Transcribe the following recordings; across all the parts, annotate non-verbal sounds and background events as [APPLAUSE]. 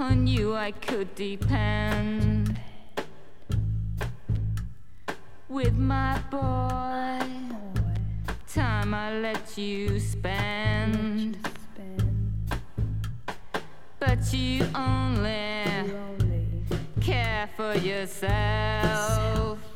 on you I could depend. With my boy, time I let you spend. But you only care for yourself.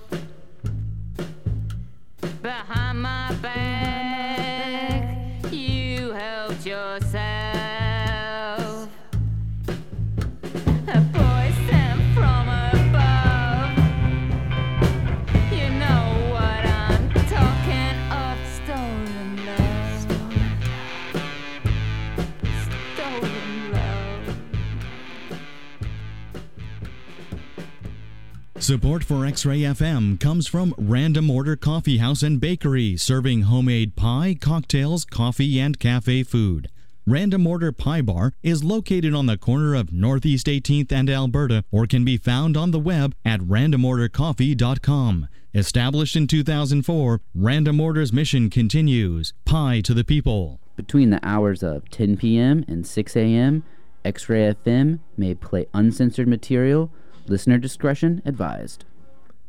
Support for X-Ray FM comes from Random Order Coffee House and Bakery, serving homemade pie, cocktails, coffee, and cafe food. Random Order Pie Bar is located on the corner of Northeast 18th and Alberta or can be found on the web at randomordercoffee.com. Established in 2004, Random Order's mission continues pie to the people. Between the hours of 10 p.m. and 6 a.m., X Ray FM may play uncensored material. Listener discretion advised.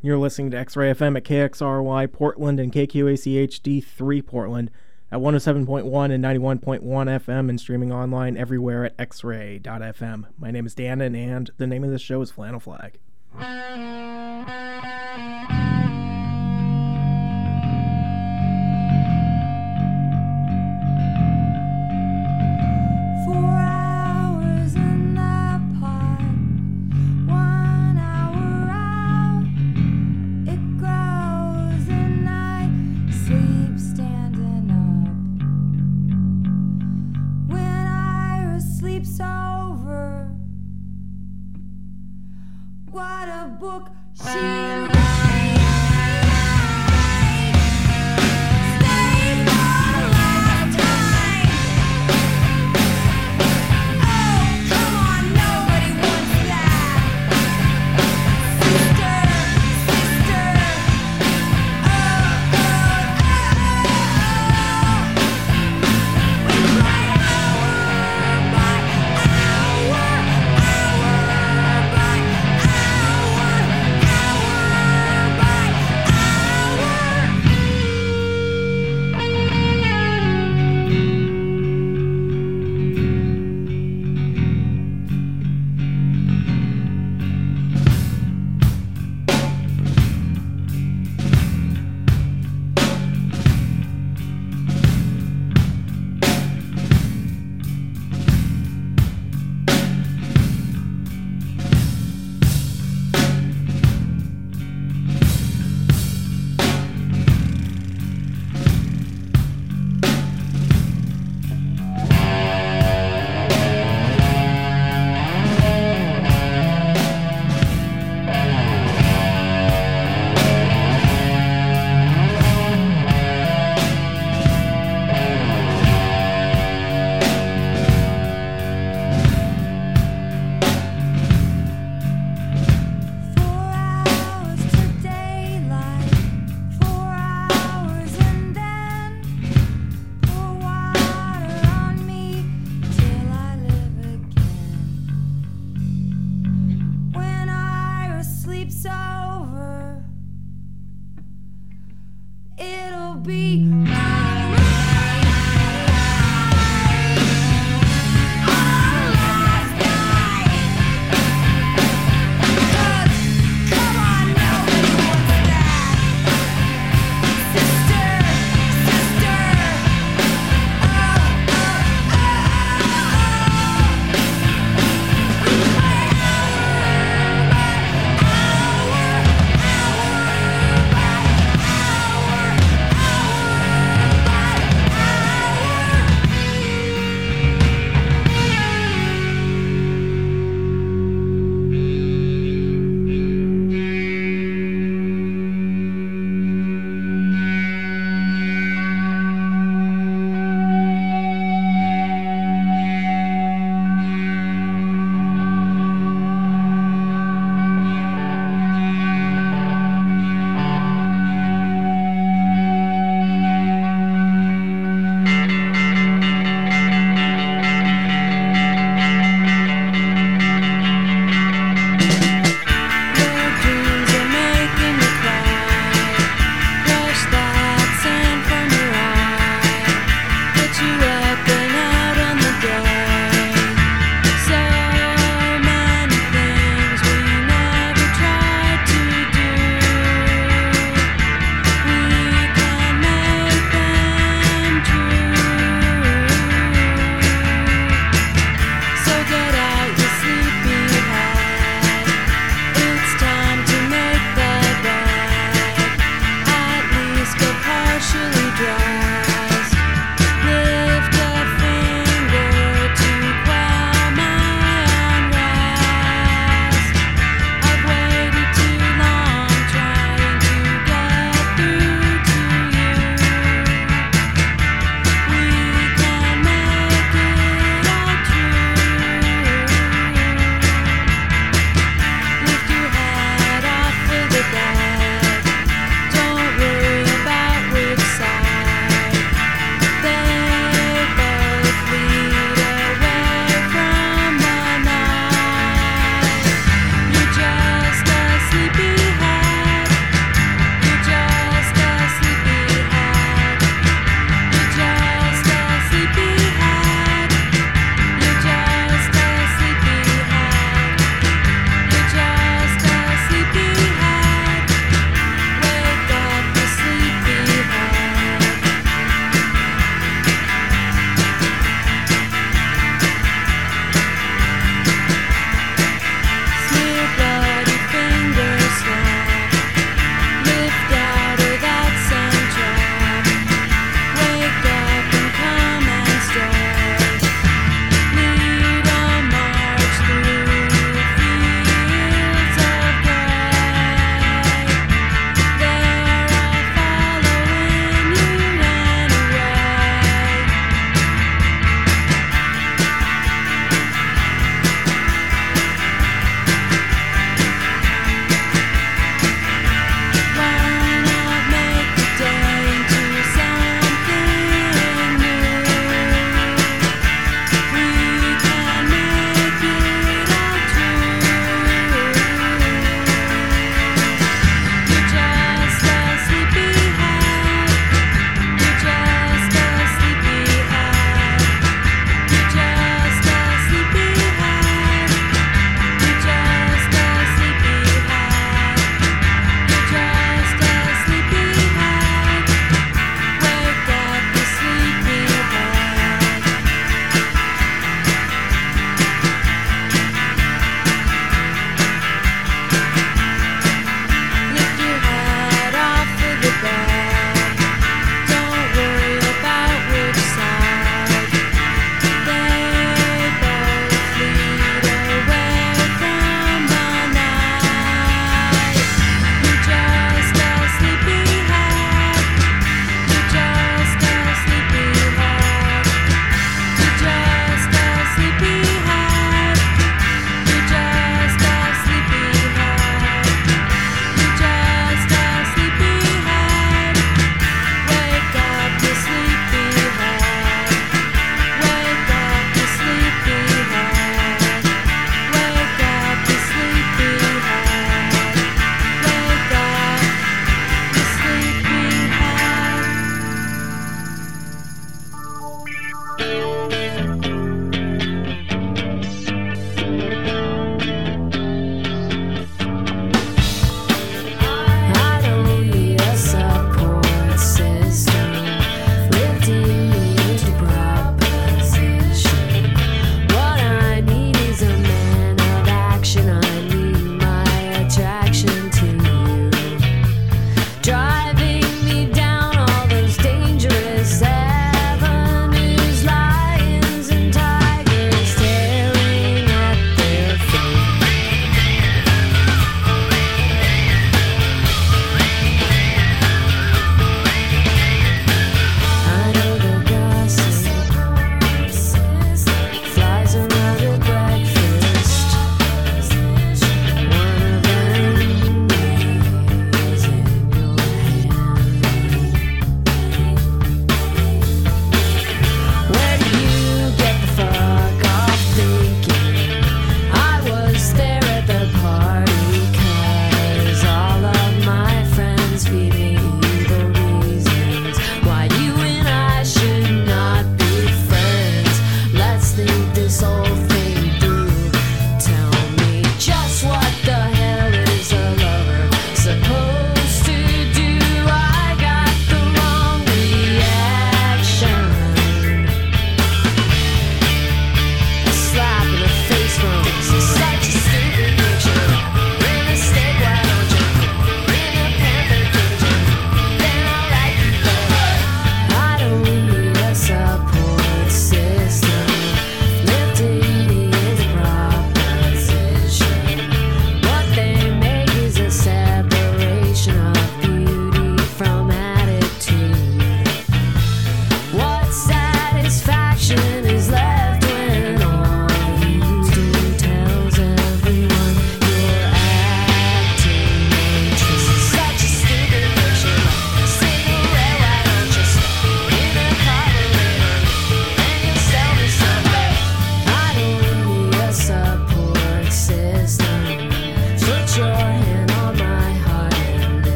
You're listening to X-Ray FM at KXRY Portland and KQAC HD3 Portland at 107.1 and 91.1 FM and streaming online everywhere at xray.fm. My name is Dannon and the name of this show is Flannel Flag. Sleeps over, what a book she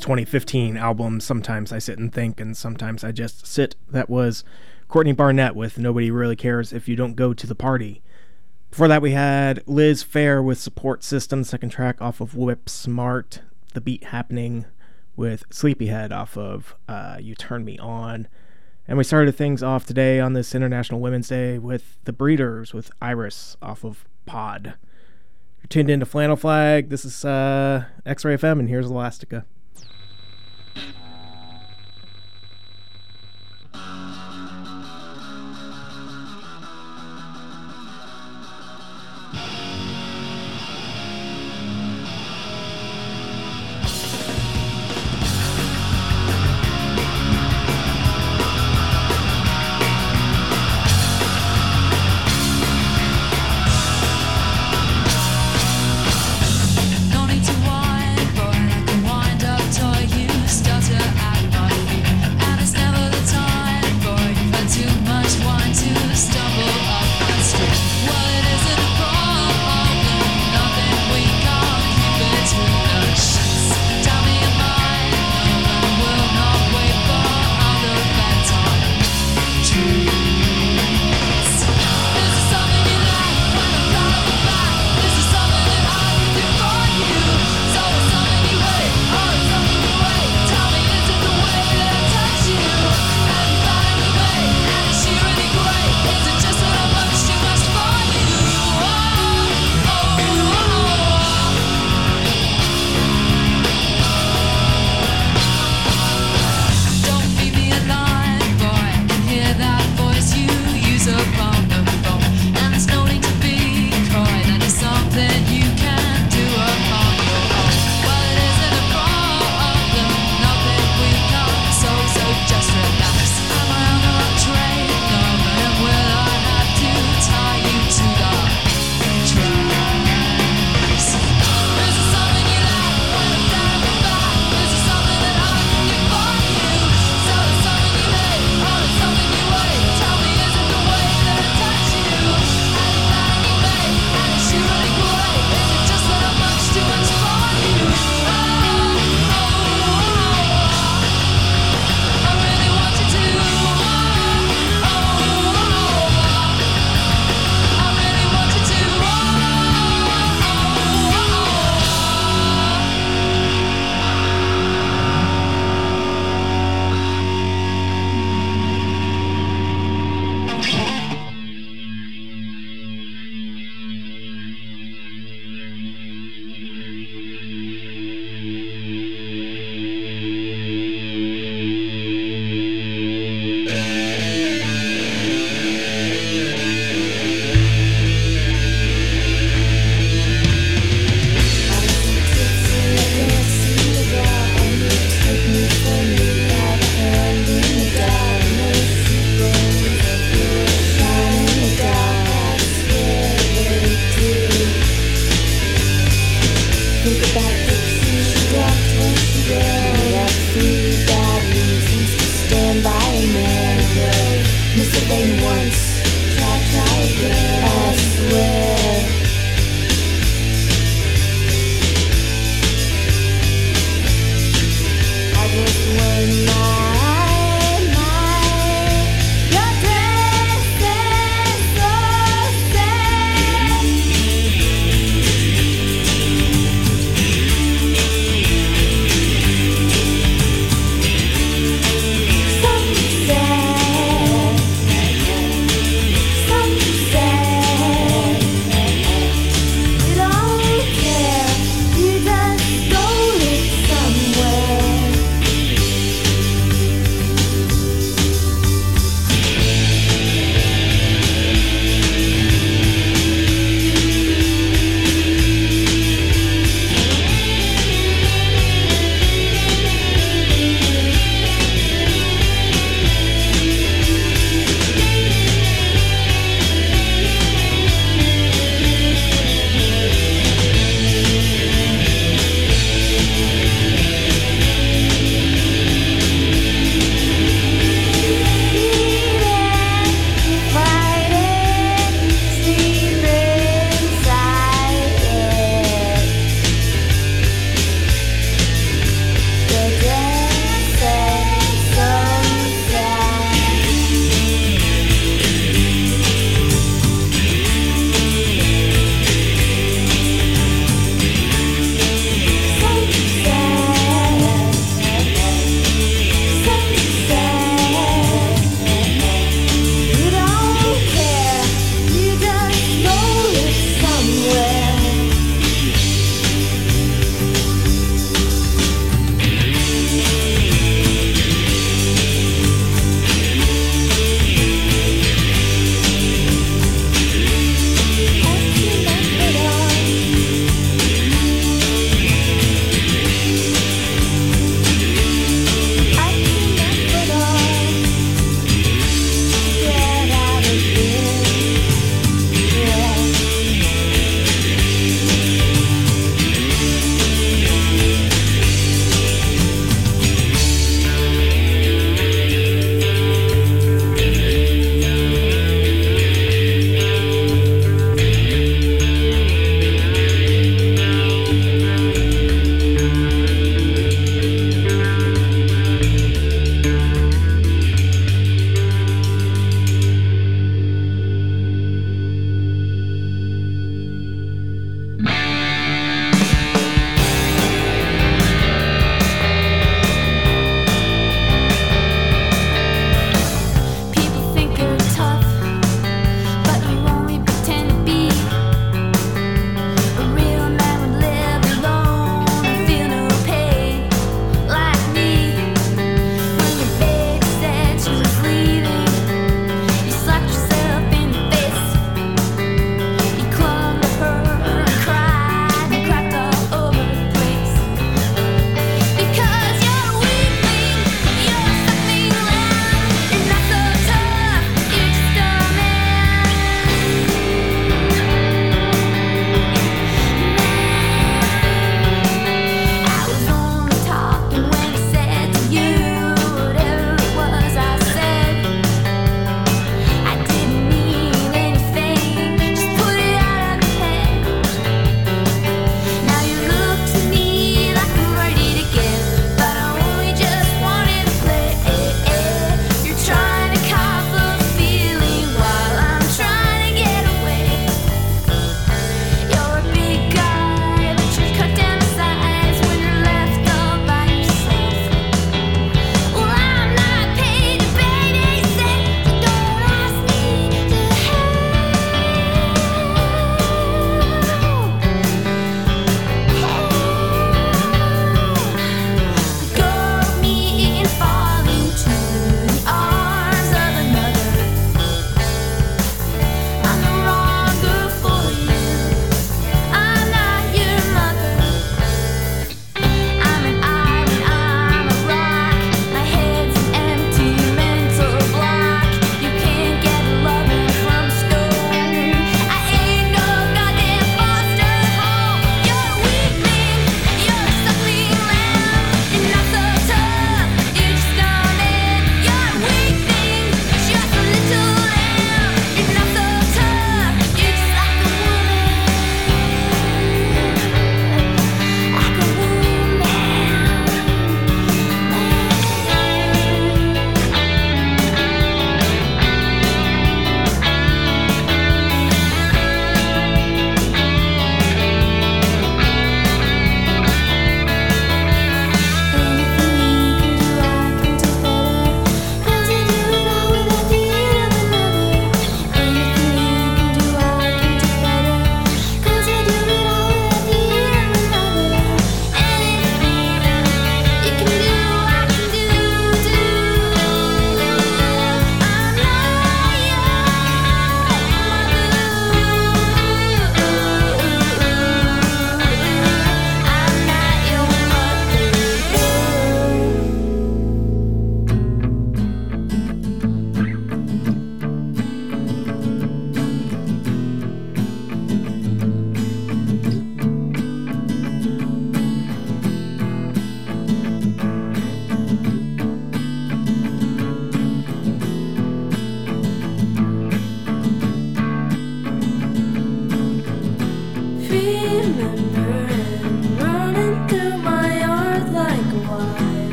2015 album, Sometimes I Sit and Think, and Sometimes I Just Sit. That was Courtney Barnett with Nobody Really Cares If You Don't Go to the Party. Before that, we had Liz Phair with Support System, second track off of Whip Smart, The Beat Happening with Sleepyhead off of uh, You Turn Me On. And we started things off today on this International Women's Day with The Breeders with Iris off of Pod. You're tuned into Flannel Flag. This is uh, X Ray FM, and here's Elastica.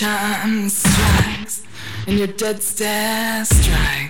Chimes strikes, and your dead stare strikes.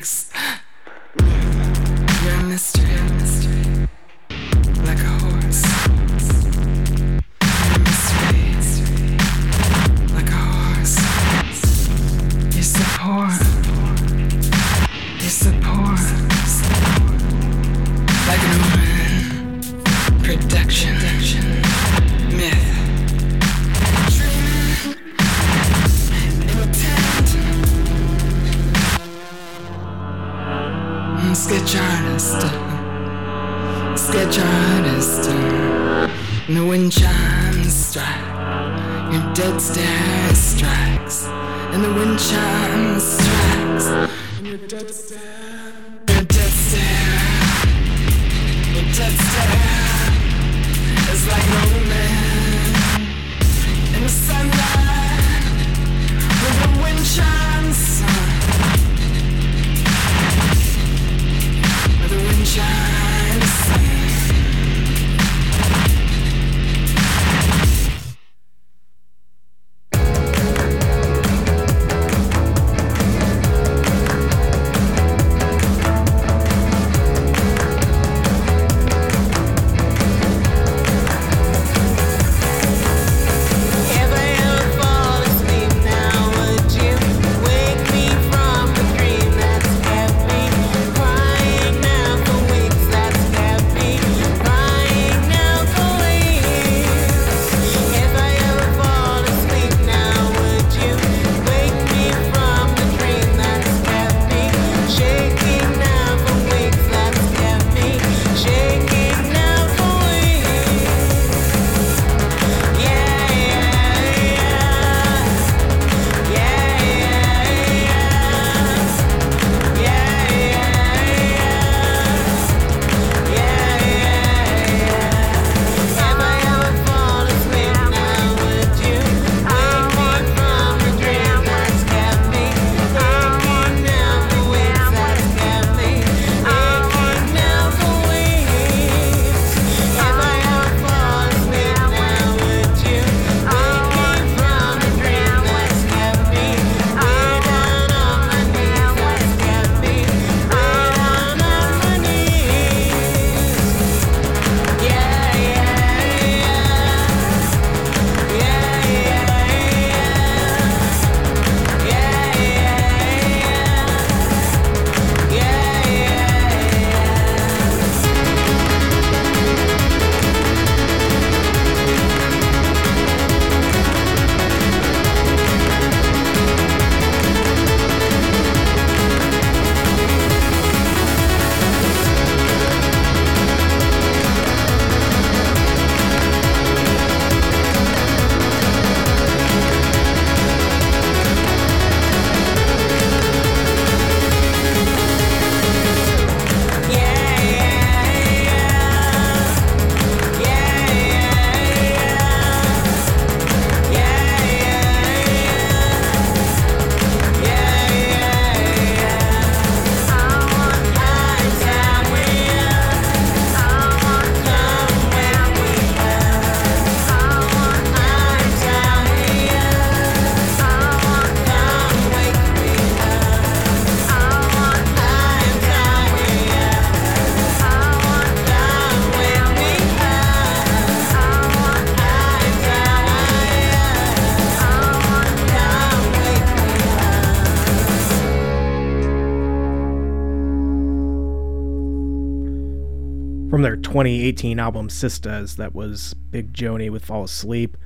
2018 album Sistahs. That was Big Joanie with Fall Asleep.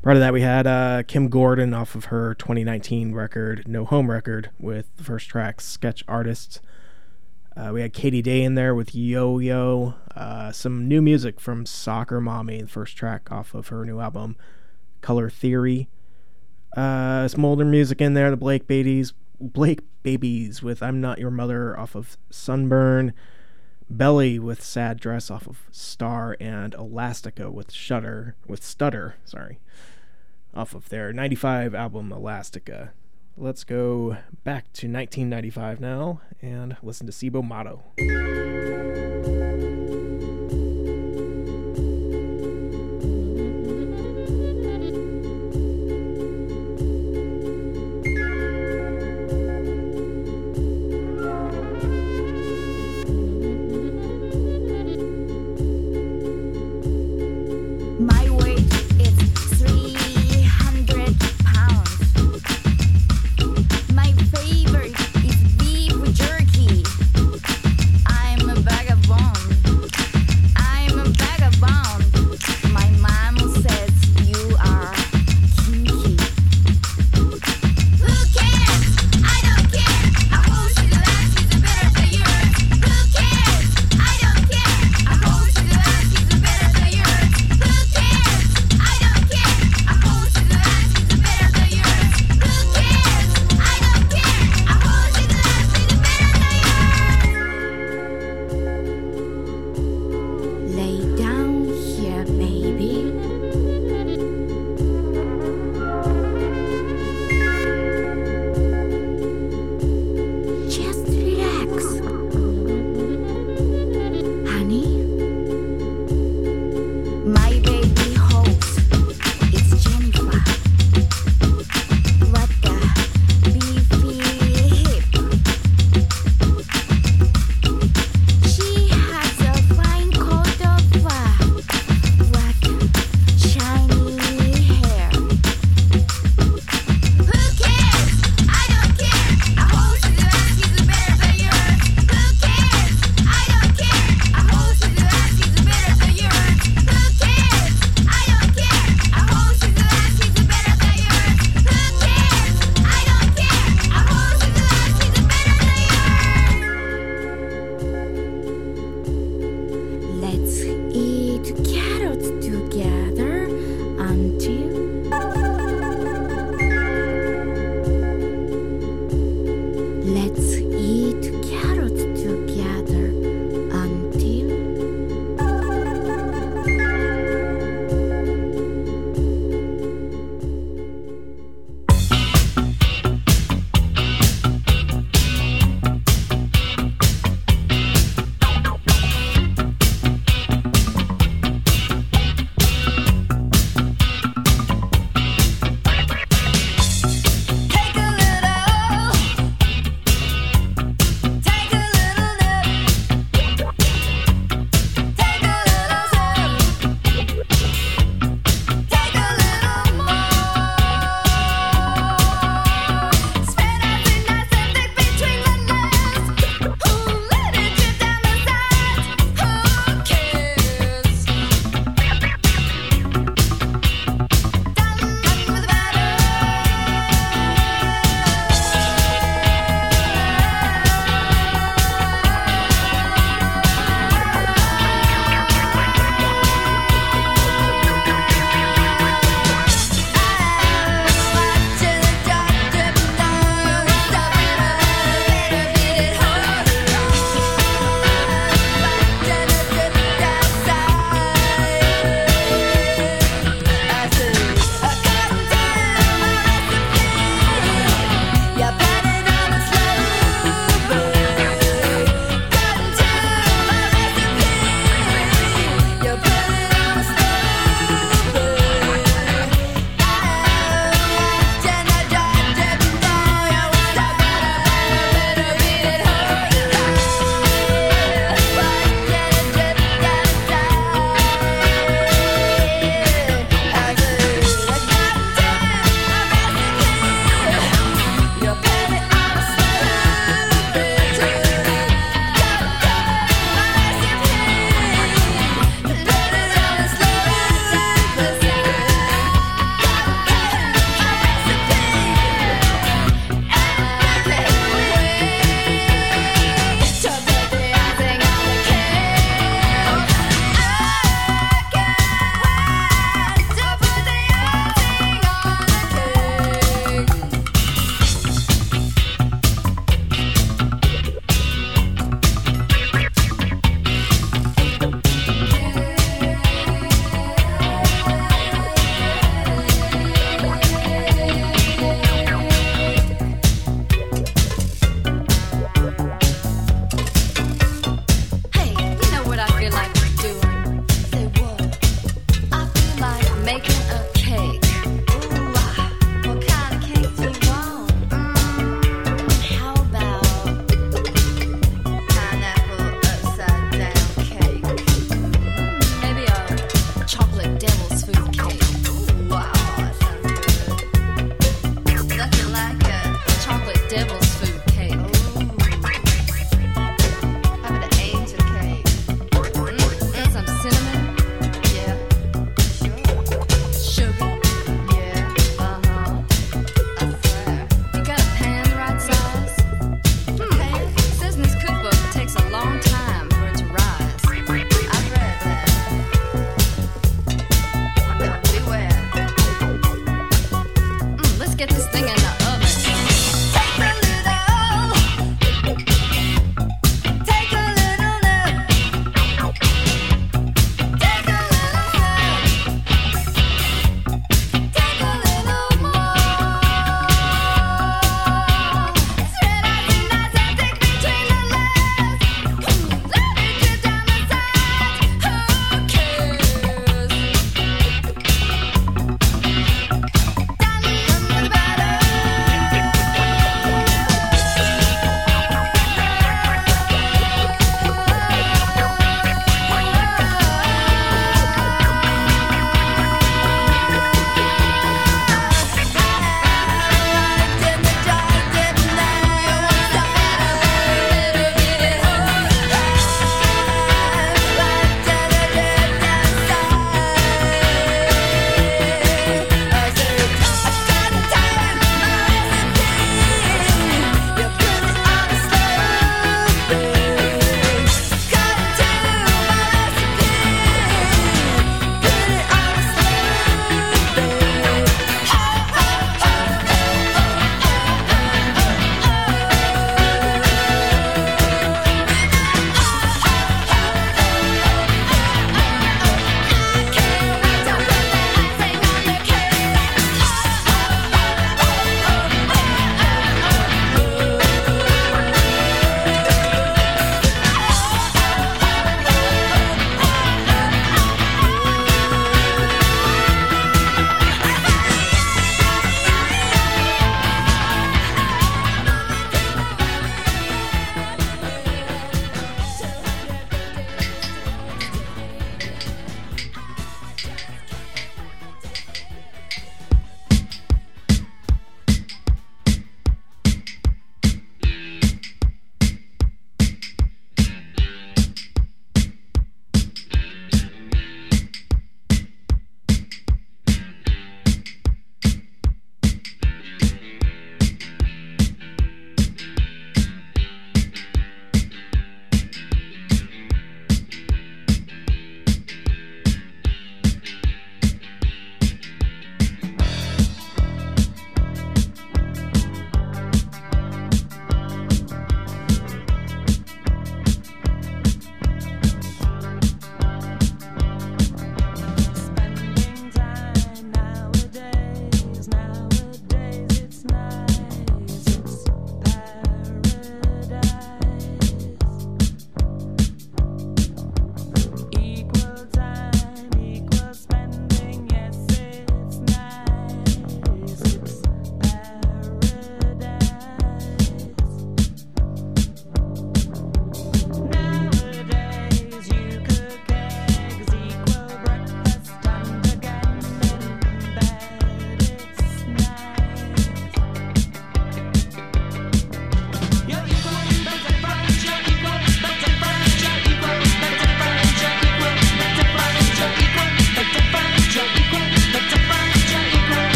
Part of that, we had uh, Kim Gordon off of her 2019 record, No Home record, with the first track, Sketch Artists. Uh, we had Katie Dey in there with Yo Yo. Uh, some new music from Soccer Mommy, the first track off of her new album, Color Theory. Uh, some older music in there, the Blake Babies, Blake Babies with I'm Not Your Mother off of Sunburn. Belly with Sad Dress off of Star and Elastica with Shutter with Stutter, sorry, off of their 95 album Elastica. Let's go back to 1995 now and listen to Cibo Matto.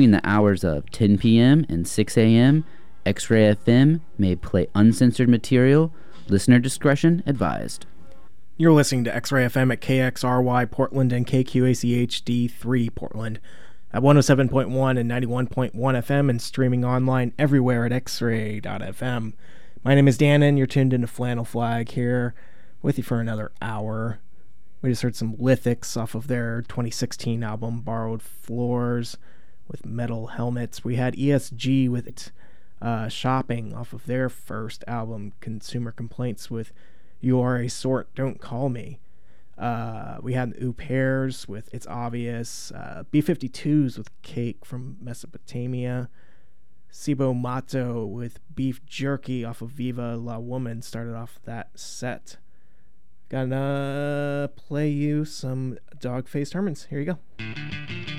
Between the hours of 10 p.m. and 6 a.m., X Ray FM may play uncensored material. Listener discretion advised. You're listening to X Ray FM at KXRY Portland and KQACHD 3 Portland at 107.1 and 91.1 FM and streaming online everywhere at xray.fm. My name is Dan and you're tuned into Flannel Flag here with you for another hour. We just heard some Lithics off of their 2016 album Borrowed Floors with metal helmets. We had ESG with it, uh, Shopping off of their first album Consumer Complaints with You Are a Sort, Don't Call Me. Uh, we had the Pairs with It's Obvious, uh, B52s with Cake from Mesopotamia, Cibo Matto with Beef Jerky off of Viva La Woman started off that set. Gonna play you some Dog Faced Hermans. Here you go.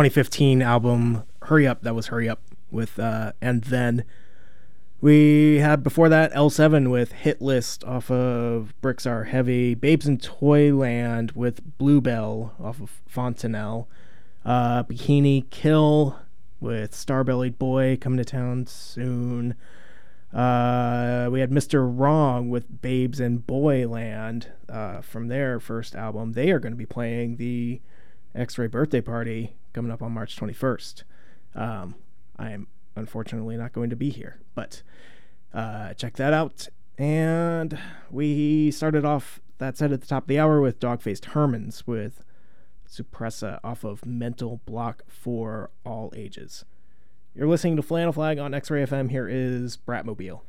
2015 album Hurry Up. That was Hurry Up with, uh, and then we had before that L7 with Hit List off of Bricks Are Heavy, Babes in Toyland with Bluebell off of Fontanelle, uh, Bikini Kill with Starbellied Boy coming to town soon. Uh, we had Mr. Wrong with Babes in Boyland uh, from their first album. They are going to be playing the X Ray birthday party coming up on March 21st. Um, I am unfortunately not going to be here, but uh, check that out. And we started off that set at the top of the hour with Dog Faced Hermans with Suppressa off of Mental Block for All Ages. You're listening to Flannel Flag on X Ray FM. Here is Bratmobile.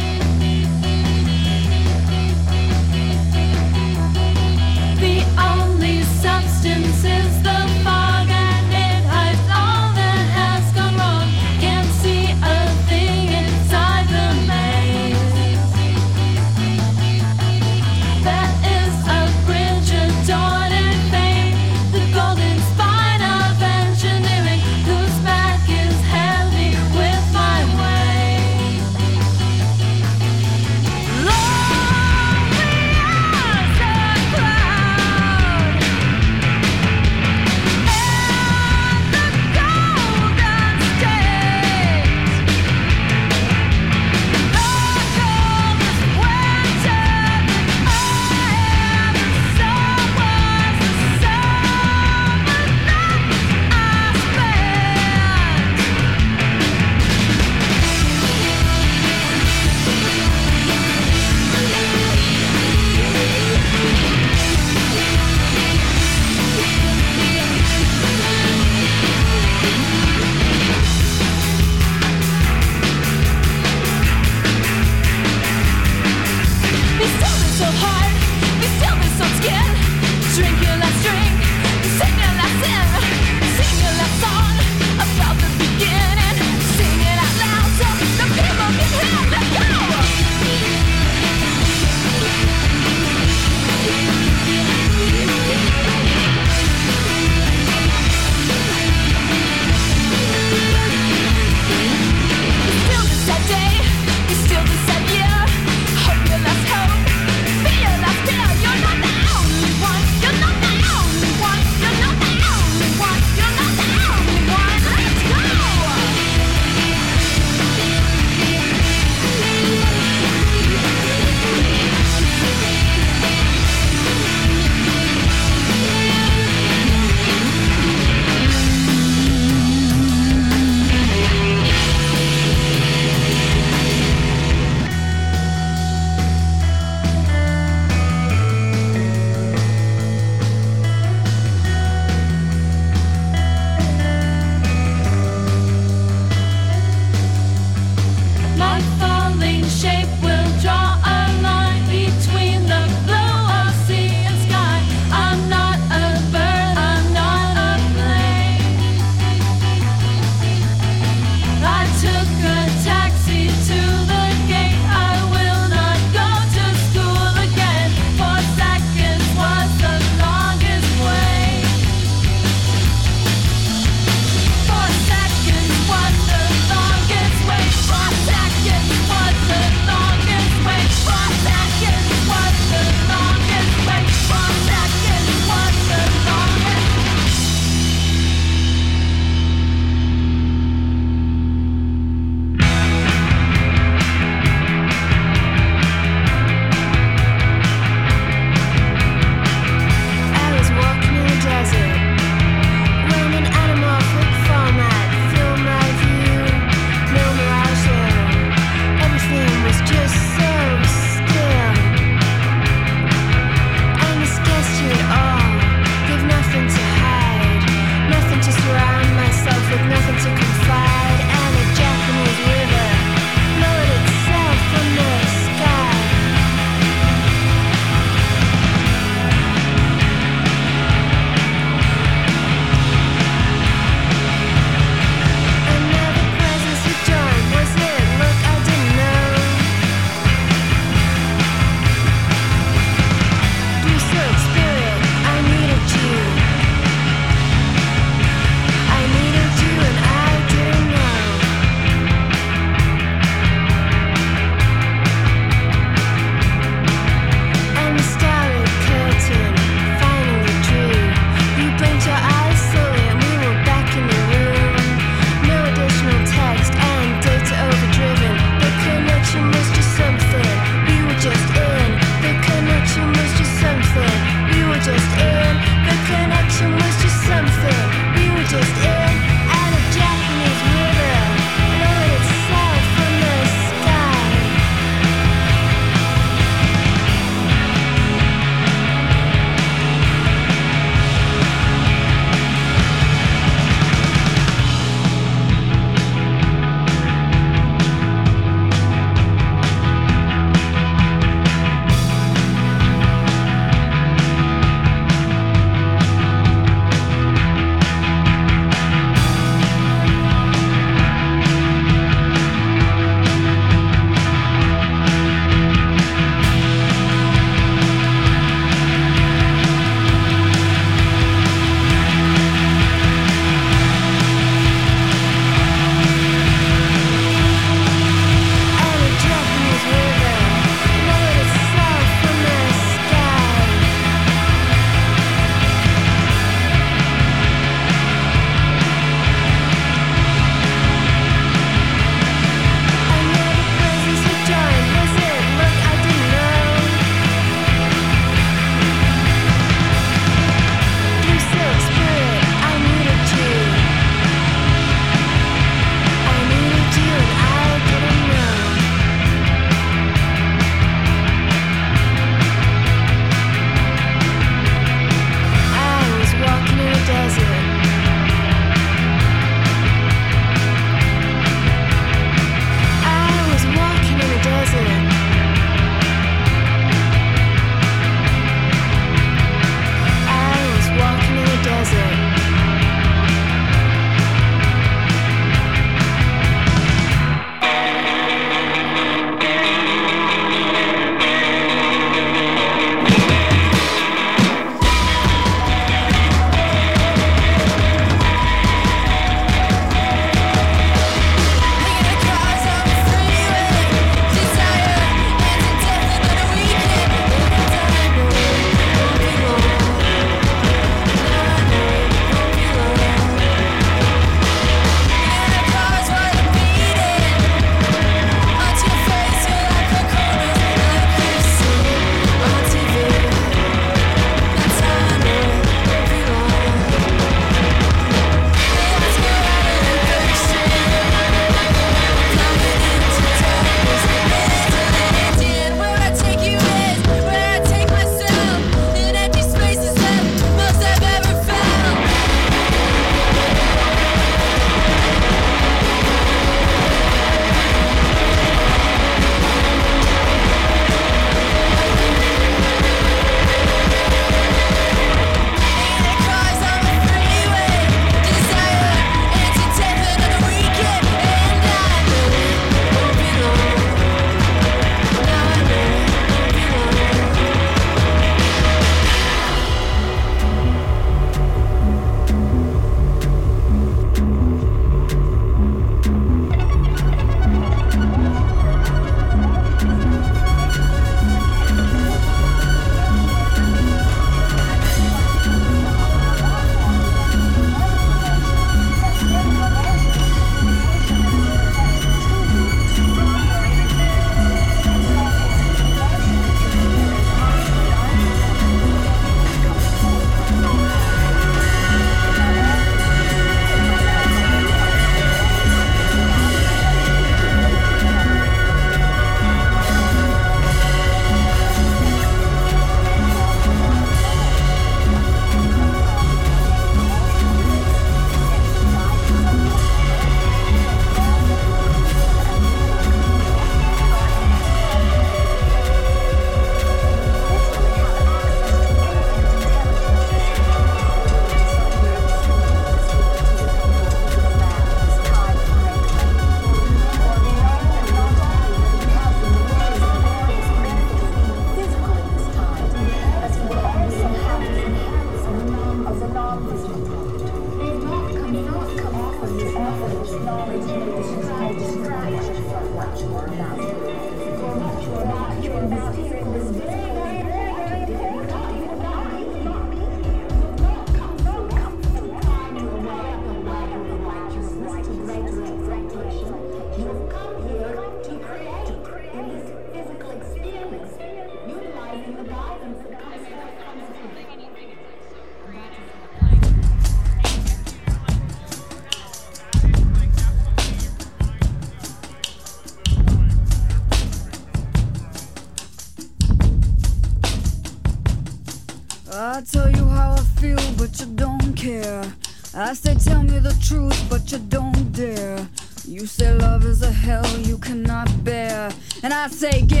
Say, give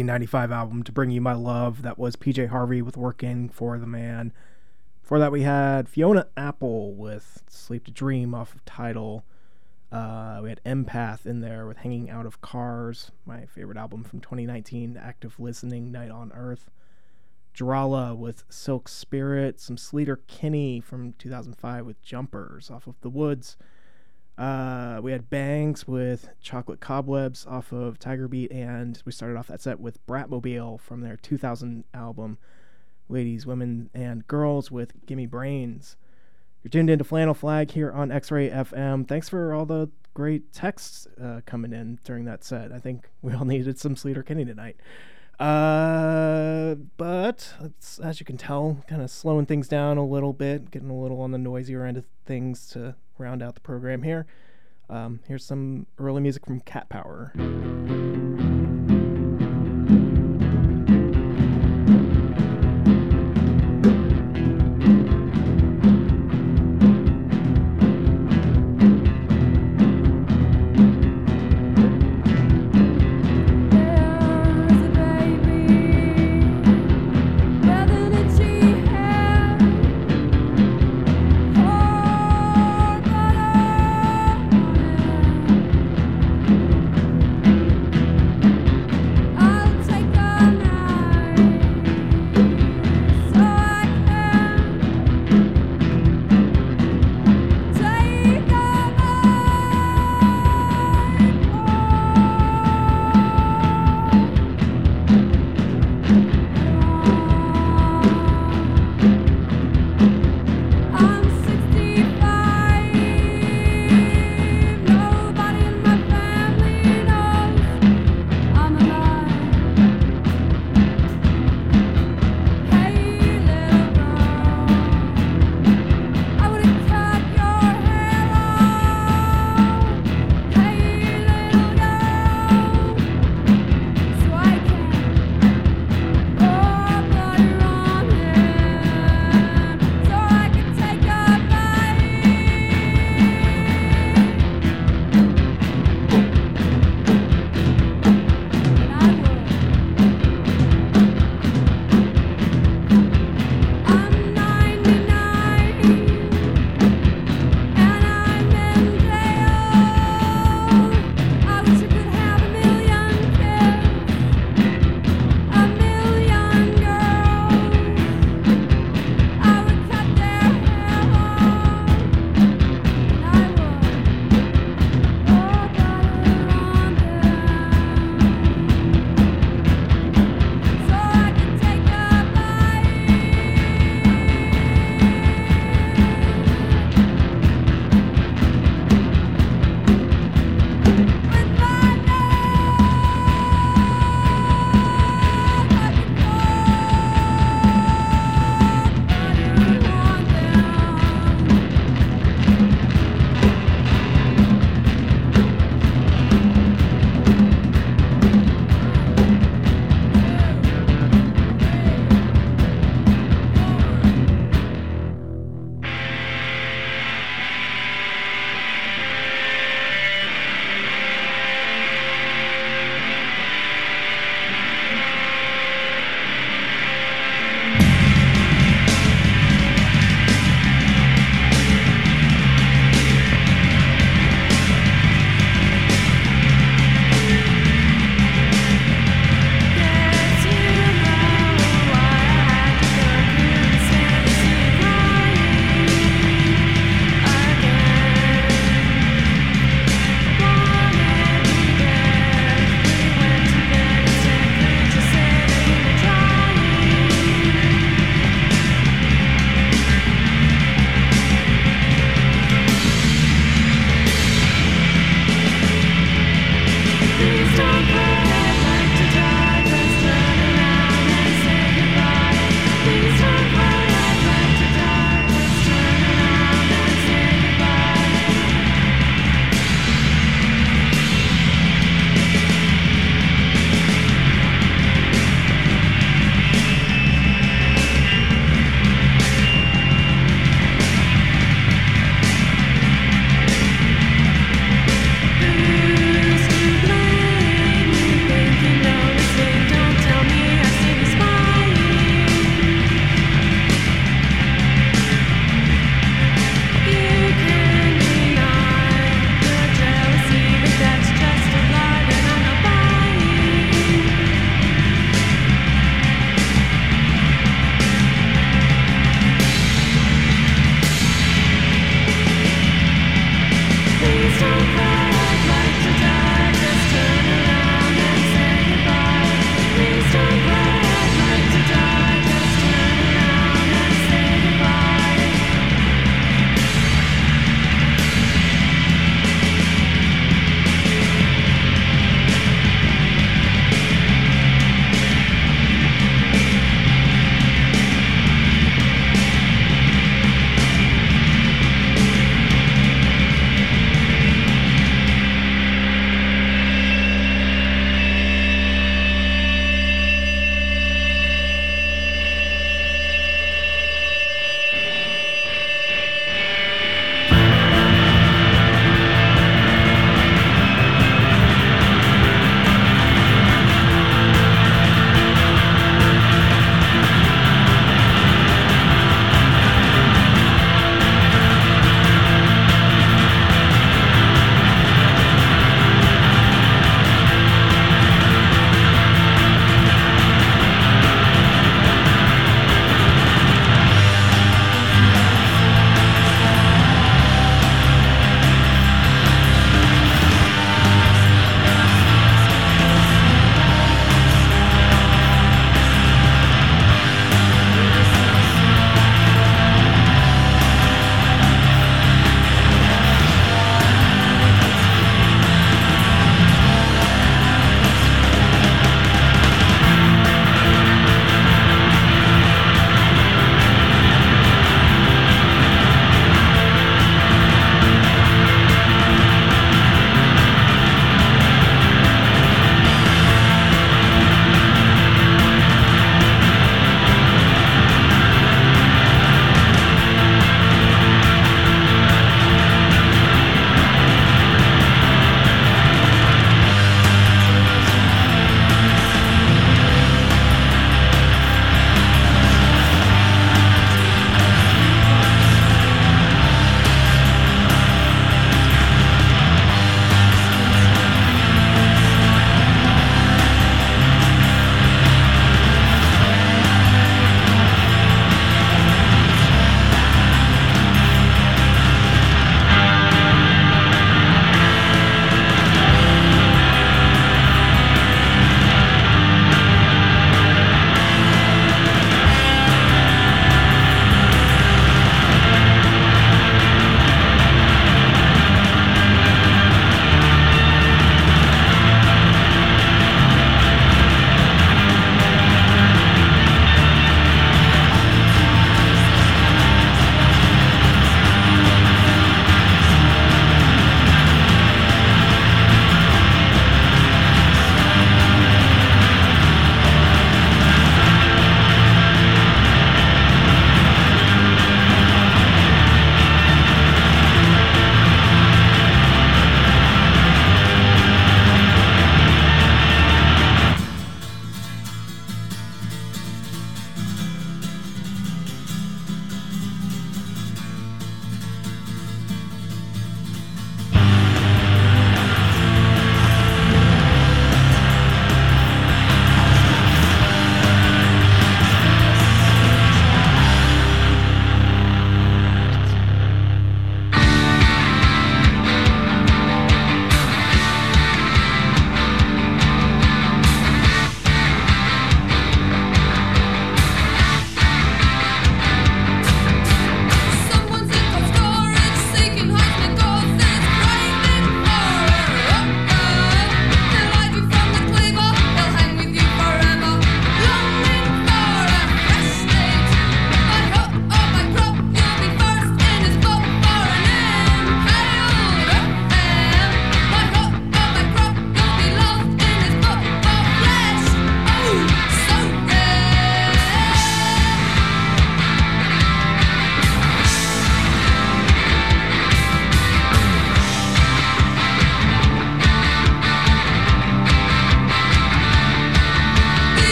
1995 album To Bring You My Love, that was PJ Harvey with Working for the Man. Before that, we had Fiona Apple with Sleep to Dream off of Tidal. Uh, we had Empath in there with Hanging Out of Cars, my favorite album from 2019, Active Listening, Night on Earth. Drahla with Silk Spirit, some Sleater Kinney from 2005 with Jumpers off of The Woods. Uh, we had Bangs with Chocolate Cobwebs off of Tiger Beat, and we started off that set with Bratmobile from their 2000 album, Ladies, Women, and Girls with Gimme Brains. You're tuned into Flannel Flag here on X Ray FM. Thanks for all the great texts uh, coming in during that set. I think [LAUGHS] we all needed some Sleater Kinney tonight. Uh, but as you can tell, kind of slowing things down a little bit, getting a little on the noisier end of things to round out the program here. Um, here's some early music from Cat Power.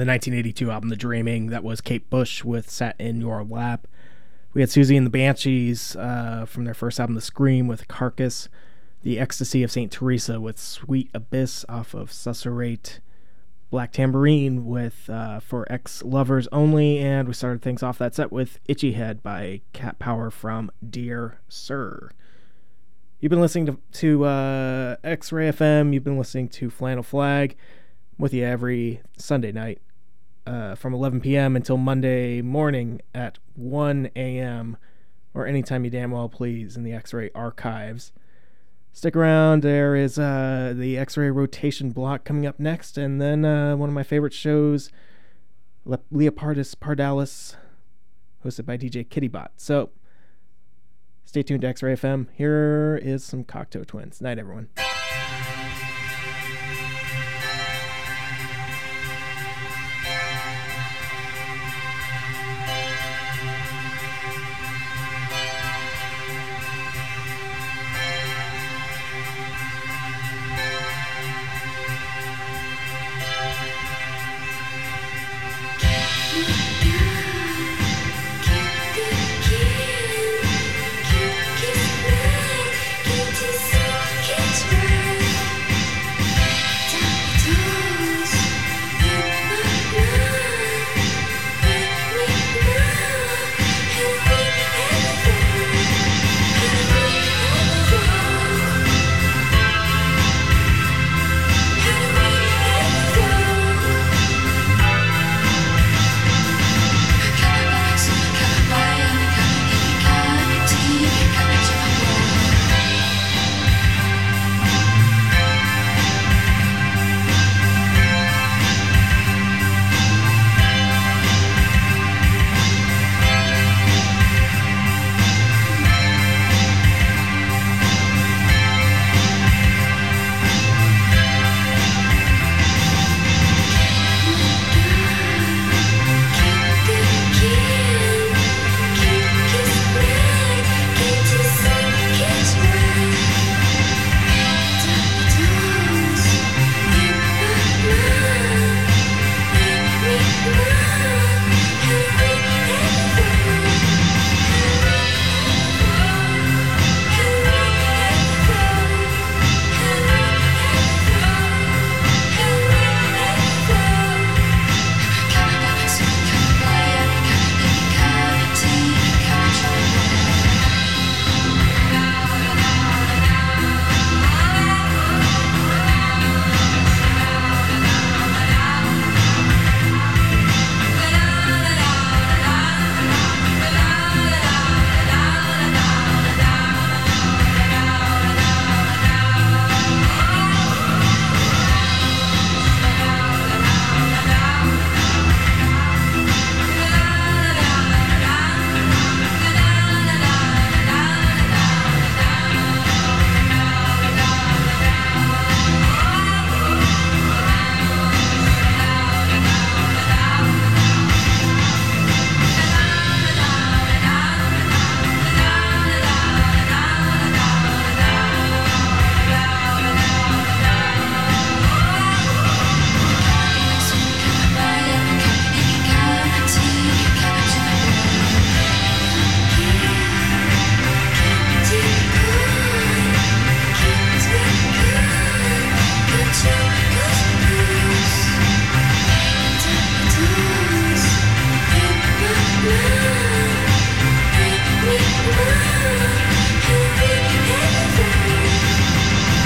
The 1982 album The Dreaming. That was Kate Bush with Sat in Your Lap. We had Siouxsie and the Banshees uh, from their first album The Scream with Carcass. The Ecstasy of St. Theresa with Sweet Abyss off of Susurrate. Black Tambourine with uh, For Ex Lovers Only. And we started things off that set with Itchy Head by Cat Power from Dear Sir. You've been listening to, to uh, X Ray FM. You've been listening to Flannel Flag with you every Sunday night uh, from 11 p.m. until Monday morning at 1 a.m. or anytime you damn well please in the X Ray archives. Stick around. There is uh, the X Ray rotation block coming up next, and then uh, one of my favorite shows, Le- Leopardus Pardalis, hosted by DJ Kittybot. So stay tuned to X Ray FM. Here is some Cocteau Twins. Night, everyone.